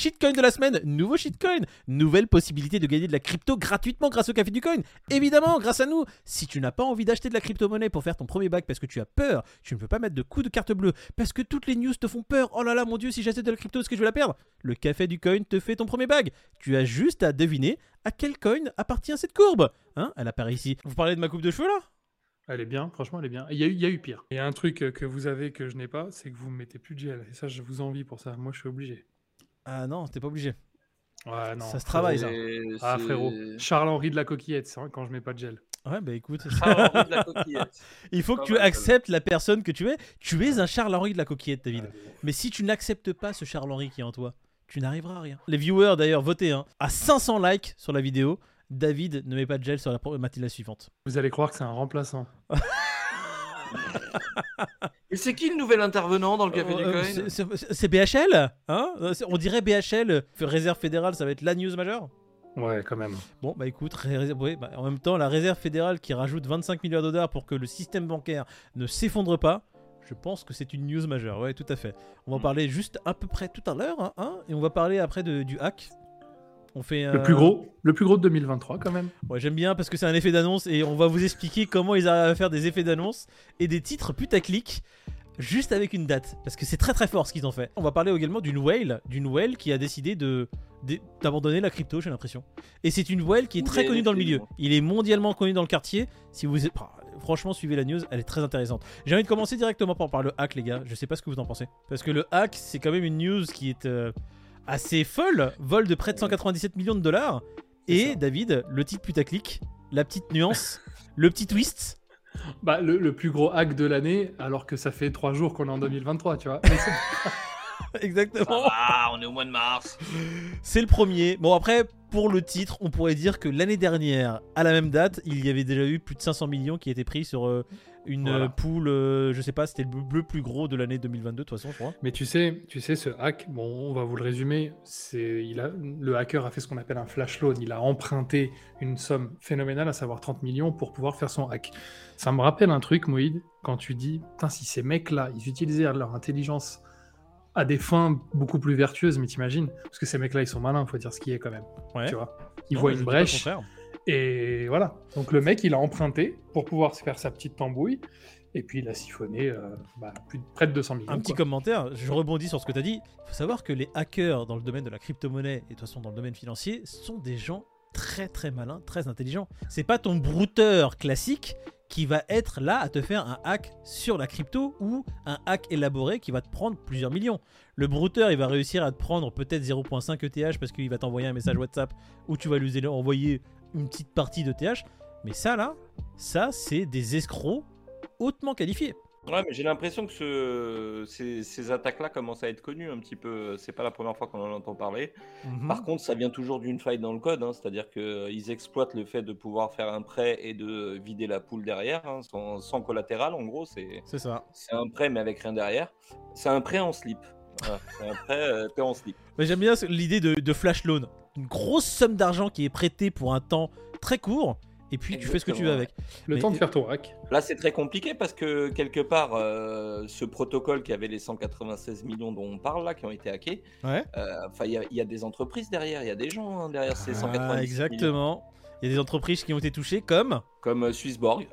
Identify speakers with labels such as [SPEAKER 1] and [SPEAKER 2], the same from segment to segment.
[SPEAKER 1] Shitcoin de la semaine, nouveau shitcoin, nouvelle possibilité de gagner de la crypto gratuitement grâce au café du coin. Évidemment, grâce à nous. Si tu n'as pas envie d'acheter de la crypto-monnaie pour faire ton premier bac parce que tu as peur, tu ne peux pas mettre de coup de carte bleue parce que toutes les news te font peur. Oh là là, mon dieu, si j'achète de la crypto, est-ce que je vais la perdre? Le café du coin te fait ton premier bag. Tu as juste à deviner à quel coin appartient cette courbe. Hein? Elle apparaît ici. Vous parlez de ma coupe de cheveux là?
[SPEAKER 2] Elle est bien, franchement, elle est bien. Il y a eu, il y a eu pire. Il y a un truc que vous avez que je n'ai pas, c'est que vous ne mettez plus de gel. Et ça, je vous envie pour ça. Moi, je suis obligé.
[SPEAKER 1] Ah non, t'es pas obligé.
[SPEAKER 2] Ouais, non.
[SPEAKER 1] Ça se travaille, ça.
[SPEAKER 2] Ah, frérot. Charles-Henri de la coquillette, c'est vrai, quand je mets pas de gel.
[SPEAKER 1] Ouais, bah écoute,
[SPEAKER 3] Ah, Henri de la coquillette.
[SPEAKER 1] il faut que tu
[SPEAKER 3] mal,
[SPEAKER 1] acceptes la personne que tu es. Tu es un Charles-Henri de la coquillette, David.
[SPEAKER 2] Ah,
[SPEAKER 1] Mais si tu n'acceptes pas ce Charles-Henri qui est en toi, tu n'arriveras à rien. Les viewers d'ailleurs, votez hein. à 500 likes sur la vidéo. David ne met pas de gel sur la matinale suivante.
[SPEAKER 2] Vous allez croire que c'est un remplaçant.
[SPEAKER 3] Et c'est qui le nouvel intervenant dans le café du
[SPEAKER 1] Euh,
[SPEAKER 3] coin
[SPEAKER 1] c'est- BHL hein? Euh, On dirait BHL, euh, réserve fédérale, ça va être la news majeure?
[SPEAKER 2] Ouais, quand même.
[SPEAKER 1] Bon, bah écoute, ouais, bah, en même temps, la réserve fédérale qui rajoute 25 milliards de dollars pour que le système bancaire ne s'effondre pas, je pense que c'est une news majeure, ouais, tout à fait. On va en
[SPEAKER 3] Mm.
[SPEAKER 1] parler juste à peu près tout à l'heure, hein, hein, et on va parler après de, du hack. On fait
[SPEAKER 2] Le plus gros, le plus gros de 2023 quand même.
[SPEAKER 1] Ouais, j'aime bien parce que c'est un effet d'annonce et on va vous expliquer comment ils arrivent à faire des effets d'annonce et des titres putaclic juste avec une date parce que c'est très très fort ce qu'ils ont fait. On va parler également d'une whale, d'une whale qui a décidé de d'abandonner la crypto, j'ai l'impression. Et c'est une whale qui est très connue dans le milieu. Il est mondialement connu dans le quartier. Si vous franchement suivez la news, elle est très intéressante. J'ai envie de commencer directement par, par le hack les gars. Je sais pas ce que vous en pensez parce que le hack c'est quand même une news qui est euh, assez folle, vol de près de 197 millions de dollars. Et
[SPEAKER 2] ça.
[SPEAKER 1] David, le titre putaclic, la petite nuance, le petit twist.
[SPEAKER 2] Bah, le, le plus gros hack de l'année, alors que ça fait trois jours qu'on est en 2023, tu vois.
[SPEAKER 1] Exactement.
[SPEAKER 3] Ah, on est au mois de mars.
[SPEAKER 1] C'est le premier. Bon, après, pour le titre, on pourrait dire que l'année dernière, à la même date, il y avait déjà eu plus de 500 millions qui étaient pris sur euh, une
[SPEAKER 2] Voilà.
[SPEAKER 1] poule, euh, je sais pas, c'était le, le plus gros de l'année 2022, de toute façon, je crois.
[SPEAKER 2] Mais tu sais, tu sais, ce hack, bon, on va vous le résumer. C'est, il a, le hacker a fait ce qu'on appelle un flash loan. Il a emprunté une somme phénoménale, à savoir 30 millions, pour pouvoir faire son hack. Ça me rappelle un truc, Moïd, quand tu dis, putain, si ces mecs-là, ils utilisaient leur intelligence à des fins beaucoup plus vertueuses, mais t'imagines, parce que ces mecs-là, ils sont malins, faut dire ce qui est quand même.
[SPEAKER 1] Ouais.
[SPEAKER 2] Tu vois, ils
[SPEAKER 1] Non,
[SPEAKER 2] voient une brèche. Et voilà. Donc le mec, il a emprunté pour pouvoir se faire sa petite tambouille. Et puis il a siphonné euh, bah, plus de, près de 200 millions.
[SPEAKER 1] Un petit
[SPEAKER 2] quoi.
[SPEAKER 1] commentaire, je rebondis sur ce que tu as dit. Il faut savoir que les hackers dans le domaine de la crypto-monnaie et de toute façon dans le domaine financier sont des gens très très malins, très intelligents. C'est pas ton brouteur classique qui va être là à te faire un hack sur la crypto ou un hack élaboré qui va te prendre plusieurs millions. Le brouteur, il va réussir à te prendre peut-être 0.5 ETH parce qu'il va t'envoyer un message WhatsApp où tu vas lui envoyer une petite partie de TH. Mais ça là, ça c'est des escrocs hautement qualifiés.
[SPEAKER 3] Ouais, mais j'ai l'impression que ce- ces, ces attaques-là commencent à être connues un petit peu. C'est pas la première fois qu'on en entend parler.
[SPEAKER 1] Mhm.
[SPEAKER 3] Par contre, ça vient toujours d'une faille dans le code, hein, c'est-à-dire qu'ils exploitent le fait de pouvoir faire un prêt et de vider la poule derrière, hein, sans, sans collatéral. En gros, c'est
[SPEAKER 1] C'est ça.
[SPEAKER 3] c'est un prêt mais avec rien derrière. C'est un prêt en slip. C'est un prêt, euh, prêt en slip.
[SPEAKER 1] Mais j'aime bien l'idée de, de flash loan. Une grosse somme d'argent qui est prêtée pour un temps très court, et puis tu fais ce que tu veux avec.
[SPEAKER 2] Le
[SPEAKER 1] Mais-
[SPEAKER 2] temps de faire ton hack.
[SPEAKER 3] Là, c'est très compliqué parce que quelque part, euh, ce protocole qui avait les 196 millions dont on parle là, qui ont été hackés,
[SPEAKER 1] Ouais.
[SPEAKER 3] euh, enfin, il y, a- il y a des entreprises derrière, il y a des gens hein, derrière ces 196
[SPEAKER 1] Ah,
[SPEAKER 3] millions.
[SPEAKER 1] exactement. Il y a des entreprises qui ont été touchées comme.
[SPEAKER 3] Comme euh, Swissborg,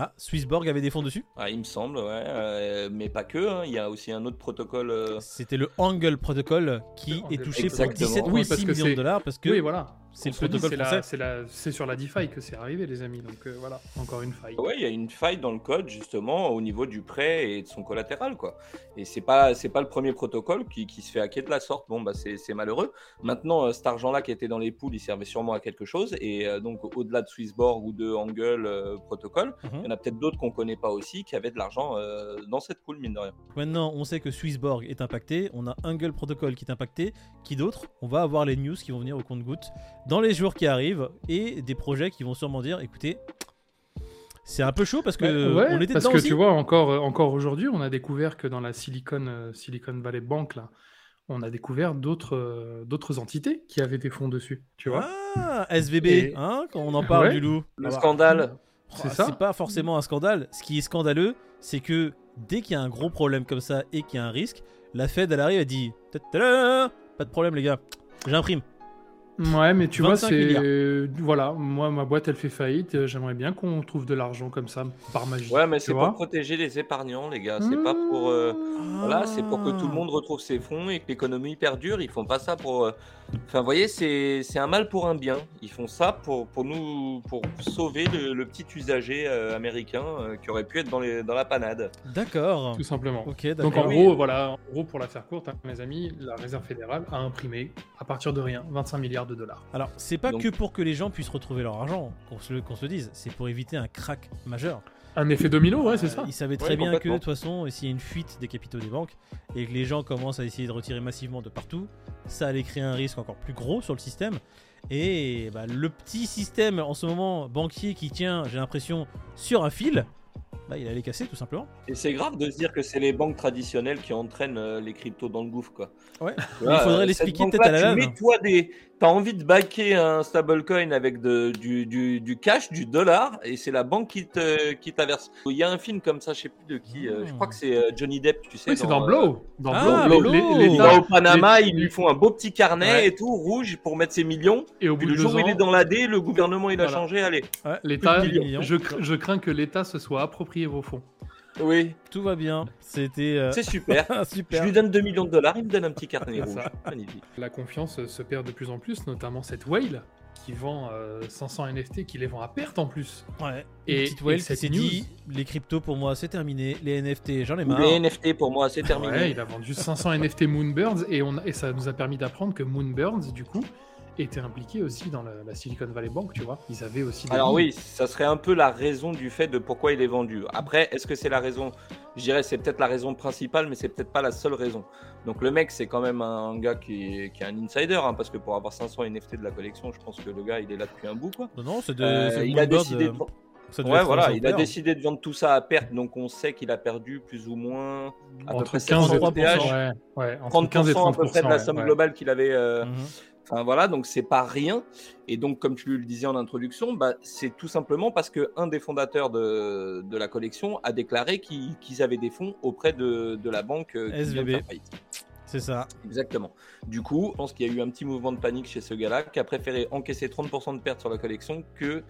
[SPEAKER 1] Ah, Swissborg avait des fonds dessus?
[SPEAKER 3] ah, il me semble, ouais, euh, mais pas que. hein, Il y a aussi un autre protocole. euh,
[SPEAKER 1] C'était le Angle Protocol qui
[SPEAKER 2] Le
[SPEAKER 1] est
[SPEAKER 2] Angle
[SPEAKER 1] touché pour
[SPEAKER 3] Exactement.
[SPEAKER 1] 17,6
[SPEAKER 2] Oui, parce que
[SPEAKER 1] millions de dollars parce que
[SPEAKER 2] Oui, voilà.
[SPEAKER 1] C'est
[SPEAKER 2] On
[SPEAKER 1] le
[SPEAKER 2] se dit,
[SPEAKER 1] protocole
[SPEAKER 2] c'est la-
[SPEAKER 1] français.
[SPEAKER 2] C'est la- c'est sur la DeFi que c'est arrivé, les amis. Donc euh, voilà, encore une faille.
[SPEAKER 3] Ouais, il y a une faille dans le code justement au niveau du prêt et de son collatéral quoi. Et c'est pas c'est pas le premier protocole qui, qui se fait hacker de la sorte. Bon bah c'est c'est malheureux. Maintenant euh, cet argent-là qui était dans les poules, il servait sûrement à quelque chose et euh, donc au-delà de Swissborg ou de Angle euh, protocole,
[SPEAKER 1] Mhm.
[SPEAKER 3] il y en a peut-être d'autres qu'on connaît pas aussi qui avaient de l'argent euh, dans cette poule mine de rien.
[SPEAKER 1] Maintenant, on sait que Swissborg est impacté. On a Angle Protocol qui est impacté. Qui d'autre? On va avoir les news qui vont venir au compte-goutte dans les jours qui arrivent et des projets qui vont sûrement dire écoutez, c'est un peu chaud parce que
[SPEAKER 2] Bah, ouais,
[SPEAKER 1] on était
[SPEAKER 2] parce
[SPEAKER 1] dedans
[SPEAKER 2] que
[SPEAKER 1] aussi.
[SPEAKER 2] tu vois, encore, euh, encore aujourd'hui, on a découvert que dans la Silicon, euh, Silicon Valley Bank, là, on a découvert d'autres euh, d'autres entités qui avaient des fonds dessus. Tu vois
[SPEAKER 1] Ah, SVB,
[SPEAKER 2] Et-
[SPEAKER 1] hein, quand on en parle
[SPEAKER 2] Ouais.
[SPEAKER 1] du loup.
[SPEAKER 3] Le scandale.
[SPEAKER 2] C'est ça.
[SPEAKER 1] C'est pas forcément un scandale. Ce qui est scandaleux, c'est que dès qu'il y a un gros problème comme ça et qu'il y a un risque, la Fed, elle arrive, elle dit pas de problème les gars, j'imprime.
[SPEAKER 2] Ouais, mais tu vois,
[SPEAKER 1] 25
[SPEAKER 2] c'est. Voilà, moi, ma boîte, elle fait faillite. euh, J'aimerais bien qu'on trouve de l'argent comme ça, par magie.
[SPEAKER 3] Ouais, mais c'est pour protéger les épargnants, les gars. C'est pas pour. euh, Voilà, c'est pour que tout le monde retrouve ses fonds et que l'économie perdure. Ils font pas ça pour. euh, Enfin, vous voyez, c'est c'est un mal pour un bien. Ils font ça pour, pour nous, pour sauver le, le petit usager euh, américain euh, qui aurait pu être dans, les, dans la panade.
[SPEAKER 1] D'accord.
[SPEAKER 2] Tout simplement.
[SPEAKER 1] Ok,
[SPEAKER 2] Donc
[SPEAKER 1] d'accord.
[SPEAKER 2] en
[SPEAKER 3] Oui.
[SPEAKER 2] gros, voilà, en gros, pour la faire courte, hein, mes amis, la Réserve fédérale a imprimé, à partir de rien, 25 milliards de dollars.
[SPEAKER 1] Alors, c'est pas
[SPEAKER 3] Donc-
[SPEAKER 1] que pour que les gens puissent retrouver leur argent, qu'on se, qu'on se le dise, c'est pour éviter un crack majeur.
[SPEAKER 2] Un effet domino, ouais, c'est
[SPEAKER 1] Euh,
[SPEAKER 2] ça.
[SPEAKER 1] Ils savaient très
[SPEAKER 3] Ouais,
[SPEAKER 1] bien que de toute façon, s'il y a une fuite des capitaux des banques et que les gens commencent à essayer de retirer massivement de partout, ça allait créer un risque encore plus gros sur le système. Et bah, le petit système en ce moment banquier qui tient, j'ai l'impression, sur un fil, bah, il allait casser tout simplement.
[SPEAKER 3] Et c'est grave de se dire que c'est les banques traditionnelles qui entraînent euh, les cryptos dans le gouffre, quoi.
[SPEAKER 1] Ouais. Il faudrait
[SPEAKER 3] euh,
[SPEAKER 1] l'expliquer peut-être à la
[SPEAKER 3] banque-là, tu toi, des... T'as envie de backer un stablecoin avec de, du, du, du cash, du dollar, et c'est la banque qui te, qui t'averse. Il y a un film comme ça, je sais plus de qui, euh, je crois que c'est euh, Johnny Depp, tu sais.
[SPEAKER 2] Oui, c'est dans Blow. Dans
[SPEAKER 1] Ah,
[SPEAKER 2] Blow,
[SPEAKER 1] Blow.
[SPEAKER 2] les- les-
[SPEAKER 3] au Panama,
[SPEAKER 2] les-
[SPEAKER 3] ils lui font un beau petit carnet
[SPEAKER 2] Ouais.
[SPEAKER 3] et tout, rouge, pour mettre ses millions.
[SPEAKER 2] Et au
[SPEAKER 3] Puis
[SPEAKER 2] bout
[SPEAKER 3] le
[SPEAKER 2] de
[SPEAKER 3] jour
[SPEAKER 2] deux
[SPEAKER 3] où il est
[SPEAKER 2] ans,
[SPEAKER 3] dans l'AD, le gouvernement il a changé, allez.
[SPEAKER 1] Ouais,
[SPEAKER 2] l'État, je, cr- je crains que l'État se soit approprié vos fonds.
[SPEAKER 3] Oui,
[SPEAKER 1] Tout va bien. C'était euh,
[SPEAKER 3] c'est super. Je
[SPEAKER 1] super.
[SPEAKER 3] lui donne 2 millions de dollars, il me donne un petit carnet rouge. Magnifique.
[SPEAKER 2] La confiance euh, se perd de plus en plus, notamment cette whale qui vend euh, 500 NFT, qui les vend à perte en plus.
[SPEAKER 1] Ouais.
[SPEAKER 2] Et-
[SPEAKER 1] petite whale
[SPEAKER 2] et
[SPEAKER 1] qui
[SPEAKER 2] cette
[SPEAKER 1] s'est
[SPEAKER 2] news-
[SPEAKER 1] dit les cryptos pour moi c'est terminé, les NFT j'en ai marre.
[SPEAKER 3] Les NFT pour moi, c'est terminé.
[SPEAKER 2] Ouais, il a vendu 500 NFT Moonbirds et, on et ça nous a permis d'apprendre que Moonbirds, du coup, était impliqué aussi dans la, la Silicon Valley Bank, tu vois. Ils avaient aussi des
[SPEAKER 3] Alors
[SPEAKER 2] lignes.
[SPEAKER 3] oui, ça serait un peu la raison du fait de pourquoi il est vendu. Après, est-ce que c'est la raison? Je dirais c'est peut-être la raison principale, mais c'est peut-être pas la seule raison. Donc le mec, c'est quand même un gars qui est, qui est un insider, hein, parce que pour avoir 500 NFT de la collection, je pense que le gars, il est là depuis un bout. Quoi.
[SPEAKER 1] Non, non, c'est de.
[SPEAKER 3] Euh, il a décidé
[SPEAKER 1] euh,
[SPEAKER 3] de...
[SPEAKER 1] ça
[SPEAKER 3] Ouais, voilà, il a décidé de vendre tout ça à perte, donc on sait qu'il a perdu plus ou moins à peu
[SPEAKER 2] entre
[SPEAKER 3] près
[SPEAKER 2] 15 et
[SPEAKER 3] 700 de
[SPEAKER 2] 30%.
[SPEAKER 3] TH,
[SPEAKER 2] Ouais, ouais, entre 15 et
[SPEAKER 3] 30% à peu près de la
[SPEAKER 2] 30%,
[SPEAKER 3] somme globale qu'il avait. euh,
[SPEAKER 1] Mhm.
[SPEAKER 3] Enfin voilà, donc c'est pas rien. Et donc, comme tu le disais en introduction, bah, c'est tout simplement parce que un des fondateurs de, de la collection a déclaré qu'ils avaient des fonds auprès de, de la banque euh, qui vient de
[SPEAKER 1] SVB.
[SPEAKER 3] faire faillite.
[SPEAKER 1] C'est ça.
[SPEAKER 3] Exactement. Du coup, je pense qu'il y a eu un petit mouvement de panique chez ce gars-là qui a préféré encaisser 30% de pertes sur la collection que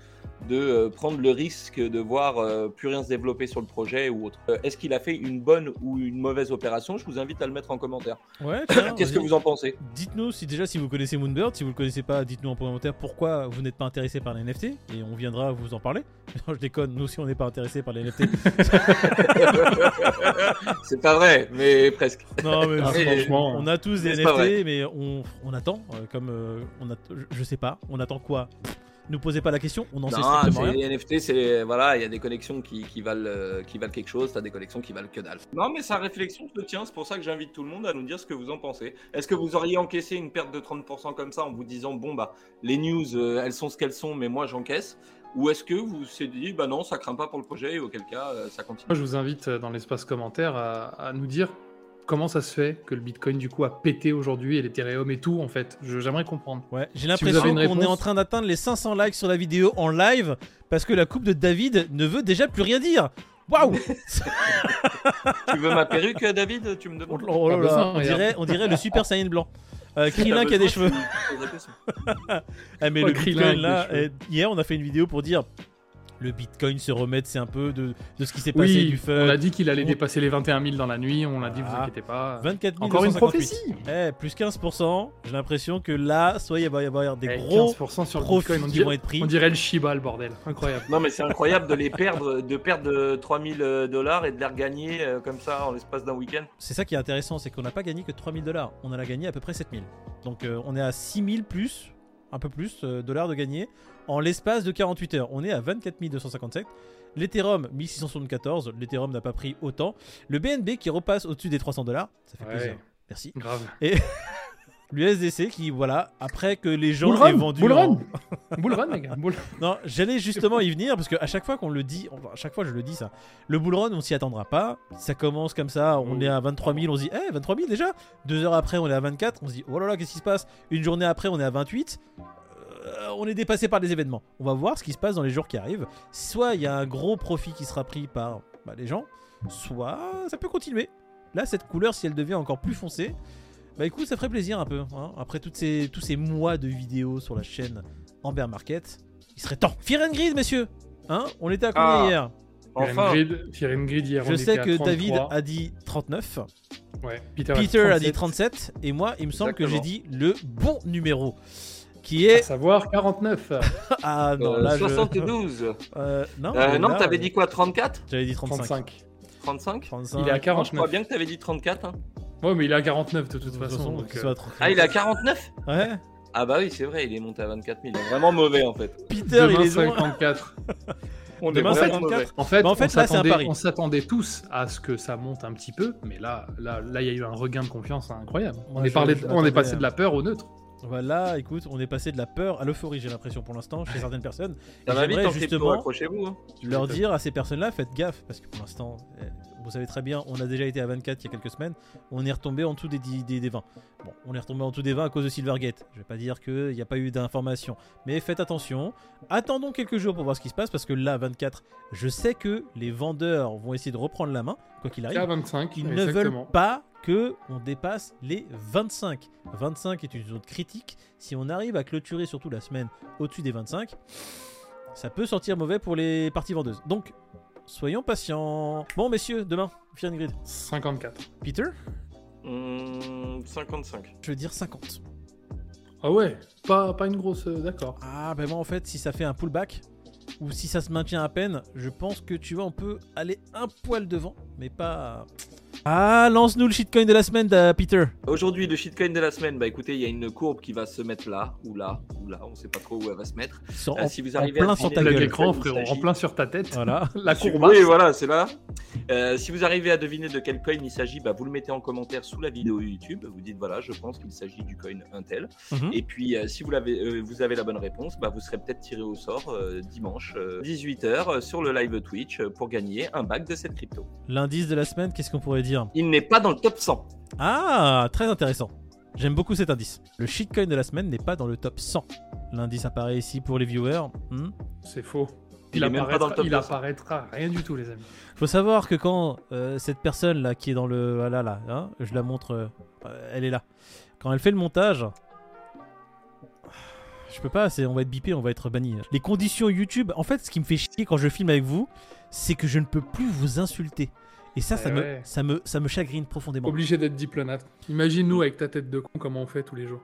[SPEAKER 3] de euh, prendre le risque de voir euh, plus rien se développer sur le projet ou autre. Euh, Est-ce qu'il a fait une bonne ou une mauvaise opération? Je vous invite à le mettre en commentaire.
[SPEAKER 1] Ouais,
[SPEAKER 3] Qu'est-ce que vous en pensez?
[SPEAKER 1] Dites-nous si déjà si vous connaissez Moonbird, si vous le connaissez pas, dites-nous en commentaire pourquoi vous n'êtes pas intéressé par les NFT et on viendra vous en parler. Non, je déconne, nous aussi on n'est pas intéressé par les NFT.
[SPEAKER 3] C'est pas vrai, mais presque.
[SPEAKER 1] non mais
[SPEAKER 3] Et-
[SPEAKER 2] franchement,
[SPEAKER 1] on a tous des NFT mais on, on attend euh, comme euh, on a je- je sais pas, on attend quoi? Nous posez pas la question, on n'en sait
[SPEAKER 3] Non,
[SPEAKER 1] strictement
[SPEAKER 3] c'est-
[SPEAKER 1] rien.
[SPEAKER 3] les NFT, c'est voilà, il y a des collections qui, qui valent euh, qui valent quelque chose, t'as des collections qui valent que dalle. Non, mais sa réflexion se tient, c'est pour ça que j'invite tout le monde à nous dire ce que vous en pensez. Est-ce que vous auriez encaissé une perte de 30% comme ça en vous disant bon bah les news euh, elles sont ce qu'elles sont, mais moi j'encaisse? Ou est-ce que vous vous êtes dit bah non, ça craint pas pour le projet et auquel cas euh, ça continue?
[SPEAKER 2] Moi, je vous invite dans l'espace commentaire à, à nous dire comment ça se fait que le Bitcoin, du coup, a pété aujourd'hui et l'Ethereum et tout, en fait? Je- J'aimerais comprendre.
[SPEAKER 1] Ouais, j'ai l'impression qu'on est en train d'atteindre les 500 likes sur la vidéo en live parce que la coupe de David ne veut déjà plus rien dire. Waouh
[SPEAKER 3] Tu veux ma perruque, David? Tu me
[SPEAKER 1] Oh
[SPEAKER 3] demandes
[SPEAKER 1] là
[SPEAKER 2] Pas besoin,
[SPEAKER 1] on, dirait, on dirait le Super Saiyan blanc. Euh, Krillin qui a des cheveux. Ah, mais
[SPEAKER 2] Oh,
[SPEAKER 1] le
[SPEAKER 2] Krillin
[SPEAKER 1] Bitcoin là, euh, hier on a fait une vidéo pour dire le Bitcoin se remet, c'est un peu de, de ce qui s'est passé
[SPEAKER 2] Oui,
[SPEAKER 1] du
[SPEAKER 2] on
[SPEAKER 1] fun.
[SPEAKER 2] a dit qu'il allait
[SPEAKER 1] On-
[SPEAKER 2] dépasser les 21 000 dans la nuit. On l'a dit, vous
[SPEAKER 1] Ah.
[SPEAKER 2] inquiétez pas.
[SPEAKER 1] 24
[SPEAKER 2] Encore une
[SPEAKER 1] 258.
[SPEAKER 2] prophétie
[SPEAKER 1] Eh, plus 15%. J'ai l'impression que là, soit il va y avoir des
[SPEAKER 2] Eh,
[SPEAKER 1] gros
[SPEAKER 2] 15% sur le
[SPEAKER 1] profits
[SPEAKER 2] Bitcoin. On
[SPEAKER 1] qui
[SPEAKER 2] dirait,
[SPEAKER 1] vont être pris.
[SPEAKER 2] on dirait le Shiba, le bordel. Incroyable.
[SPEAKER 3] Non, mais c'est incroyable de les perdre, de perdre euh, 3000 dollars et de les regagner euh, comme ça en l'espace d'un week-end.
[SPEAKER 1] C'est ça qui est intéressant, c'est qu'on n'a pas gagné que 3000 dollars. On en a gagné à peu près 7000. Donc euh, on est à 6000 plus, un peu plus, euh, dollars de gagner en l'espace de 48 heures. On est à 24 257. L'Ethereum 1674. L'Ethereum n'a pas pris autant. Le BNB qui repasse au-dessus des 300 dollars. Ça fait
[SPEAKER 2] Ouais.
[SPEAKER 1] plaisir. Merci.
[SPEAKER 2] Grave.
[SPEAKER 1] L'USDC qui, voilà, après que les gens
[SPEAKER 2] Bull run,
[SPEAKER 1] aient vendu.
[SPEAKER 2] bull
[SPEAKER 1] en-
[SPEAKER 2] run. Bull run, les gars. Bull-
[SPEAKER 1] Non, j'allais justement y venir parce qu'à chaque fois qu'on le dit, enfin, à chaque fois je le dis ça, le bull run on s'y attendra pas. Ça commence comme ça, on
[SPEAKER 2] Oh.
[SPEAKER 1] est à 23 000, on se dit, eh 23 000 déjà Deux heures après on est à 24, on se dit, oh là là, qu'est-ce qui se passe? Une journée après on est à 28. Euh, on est dépassé par des événements. On va voir ce qui se passe dans les jours qui arrivent. Soit il y a un gros profit qui sera pris par bah, les gens, soit ça peut continuer. Là, cette couleur, si elle devient encore plus foncée, Bah écoute, ça ferait plaisir un peu. hein. Après toutes ces, tous ces mois de vidéos sur la chaîne Amber Market, il serait temps. Fear and Grid, messieurs Hein On était à combien
[SPEAKER 3] Ah.
[SPEAKER 1] hier
[SPEAKER 3] Enfin,
[SPEAKER 2] Grid, Grid hier, on
[SPEAKER 1] Je sais
[SPEAKER 2] était à
[SPEAKER 1] que
[SPEAKER 2] 33.
[SPEAKER 1] David a dit 39,
[SPEAKER 2] Ouais, Peter,
[SPEAKER 1] Peter a dit
[SPEAKER 2] 37,
[SPEAKER 1] 37, et moi, il me semble que j'ai dit le bon numéro. Qui
[SPEAKER 2] À
[SPEAKER 1] est.
[SPEAKER 2] savoir 49.
[SPEAKER 1] Ah non,
[SPEAKER 3] euh,
[SPEAKER 1] là je.
[SPEAKER 3] 72.
[SPEAKER 1] Euh, non,
[SPEAKER 3] Euh, non, t'avais
[SPEAKER 1] euh,
[SPEAKER 3] dit quoi 34
[SPEAKER 1] J'avais dit 35.
[SPEAKER 2] 35.
[SPEAKER 3] 35
[SPEAKER 1] 35.
[SPEAKER 2] Il est à
[SPEAKER 3] Non, Je crois
[SPEAKER 2] 49.
[SPEAKER 3] bien que t'avais dit 34. hein.
[SPEAKER 2] Ouais, mais il est à 49 de toute
[SPEAKER 1] De toute
[SPEAKER 2] façon.
[SPEAKER 1] façon,
[SPEAKER 2] donc,
[SPEAKER 1] qu'il
[SPEAKER 2] euh,
[SPEAKER 1] soit trop-
[SPEAKER 3] Ah, il est à 49
[SPEAKER 1] Ouais.
[SPEAKER 3] Ah bah oui, c'est vrai, il est monté à 24 000. Il est vraiment mauvais en fait.
[SPEAKER 1] Peter,
[SPEAKER 2] Demain,
[SPEAKER 1] il est loin.
[SPEAKER 2] 54.
[SPEAKER 3] On
[SPEAKER 1] Demain,
[SPEAKER 3] est vraiment
[SPEAKER 1] 54.
[SPEAKER 3] mauvais.
[SPEAKER 2] En fait,
[SPEAKER 1] Bah, en fait,
[SPEAKER 2] on
[SPEAKER 1] là, c'est un
[SPEAKER 2] s'attendait-
[SPEAKER 1] pari.
[SPEAKER 2] on s'attendait tous à ce que ça monte un petit peu, mais là, là, là, il y a eu un regain de confiance incroyable.
[SPEAKER 1] Moi,
[SPEAKER 2] on, est parlé- on passé
[SPEAKER 1] à-
[SPEAKER 2] de la peur au neutre.
[SPEAKER 1] Voilà, écoute, on est passé de la peur à l'euphorie, j'ai l'impression pour l'instant, chez certaines personnes. Et j'aimerais justement
[SPEAKER 3] hein.
[SPEAKER 1] leur dire à ces personnes-là, faites gaffe, parce que pour l'instant, eh, vous savez très bien, on a déjà été à 24 il y a quelques semaines, on est retombé en dessous des, 10 des, des 20. Bon, on est retombé en dessous des 20 à cause de Silvergate. Je vais pas dire qu'il n'y a pas eu d'informations, mais faites attention. Attendons quelques jours pour voir ce qui se passe, parce que là, 24, je sais que les vendeurs vont essayer de reprendre la main, quoi qu'il arrive.
[SPEAKER 2] À 25,
[SPEAKER 1] Ils ne
[SPEAKER 2] exactement.
[SPEAKER 1] veulent pas que on dépasse les 25. 25 est une zone critique. Si on arrive à clôturer surtout la semaine au-dessus des 25, ça peut sortir mauvais pour les parties vendeuses. Donc, soyons patients. Bon, messieurs, demain, Fear Grid.
[SPEAKER 2] 54.
[SPEAKER 1] Peter,
[SPEAKER 3] Hum, 55.
[SPEAKER 1] je veux dire 50.
[SPEAKER 2] Ah ouais, pas, pas une grosse. euh, D'accord.
[SPEAKER 1] Ah, ben moi, en fait, si ça fait un pullback, ou si ça se maintient à peine, je pense que tu vois, on peut aller un poil devant, mais pas. Ah, lance-nous le shitcoin de la semaine, euh, Peter.
[SPEAKER 3] Aujourd'hui, le shitcoin de la semaine, bah écoutez, il y a une courbe qui va se mettre là, ou là, ou là, on sait pas trop où elle va se mettre.
[SPEAKER 1] Sur-
[SPEAKER 3] Euh,
[SPEAKER 1] en,
[SPEAKER 3] si vous
[SPEAKER 1] en
[SPEAKER 3] arrivez à
[SPEAKER 1] plein
[SPEAKER 3] deviner
[SPEAKER 1] sur ta
[SPEAKER 2] Plein
[SPEAKER 1] gueule.
[SPEAKER 2] d'écran,
[SPEAKER 3] Il
[SPEAKER 2] frérot, en
[SPEAKER 3] s'agit.
[SPEAKER 2] plein sur ta tête.
[SPEAKER 1] Voilà.
[SPEAKER 2] La courbace.
[SPEAKER 3] Oui, voilà, c'est là. Euh, si vous arrivez à deviner de quel coin il s'agit, bah, vous le mettez en commentaire sous la vidéo YouTube. Vous dites voilà, je pense qu'il s'agit du coin Intel.
[SPEAKER 1] Mhm.
[SPEAKER 3] Et puis, euh, si vous, l'avez, euh, vous avez la bonne réponse, bah, vous serez peut-être tiré au sort euh, dimanche 18h sur le live Twitch pour gagner un bac de cette crypto.
[SPEAKER 1] L'indice de la semaine, qu'est-ce qu'on pourrait dire
[SPEAKER 3] Il n'est pas dans le top 100.
[SPEAKER 1] Ah, très intéressant. J'aime beaucoup cet indice. Le shitcoin de la semaine n'est pas dans le top 100. L'indice apparaît ici pour les viewers. Hmm.
[SPEAKER 2] C'est faux.
[SPEAKER 3] Il
[SPEAKER 2] Il,
[SPEAKER 3] est même pas dans
[SPEAKER 2] apparaîtra,
[SPEAKER 3] le top
[SPEAKER 2] il
[SPEAKER 3] 200.
[SPEAKER 2] apparaîtra rien du tout, les amis.
[SPEAKER 1] Faut savoir que quand euh, cette personne là qui est dans le voilà là, hein, je la montre, euh, elle est là. Quand elle fait le montage, je peux pas, c'est on va être bipé, on va être banni. Les conditions YouTube, en fait, ce qui me fait chier quand je filme avec vous, c'est que je ne peux plus vous insulter. Et ça, ça
[SPEAKER 2] Eh
[SPEAKER 1] me, ça me, ça me chagrine profondément.
[SPEAKER 2] Obligé d'être diplomate. Imagine-nous avec ta tête de con comment on fait tous les jours.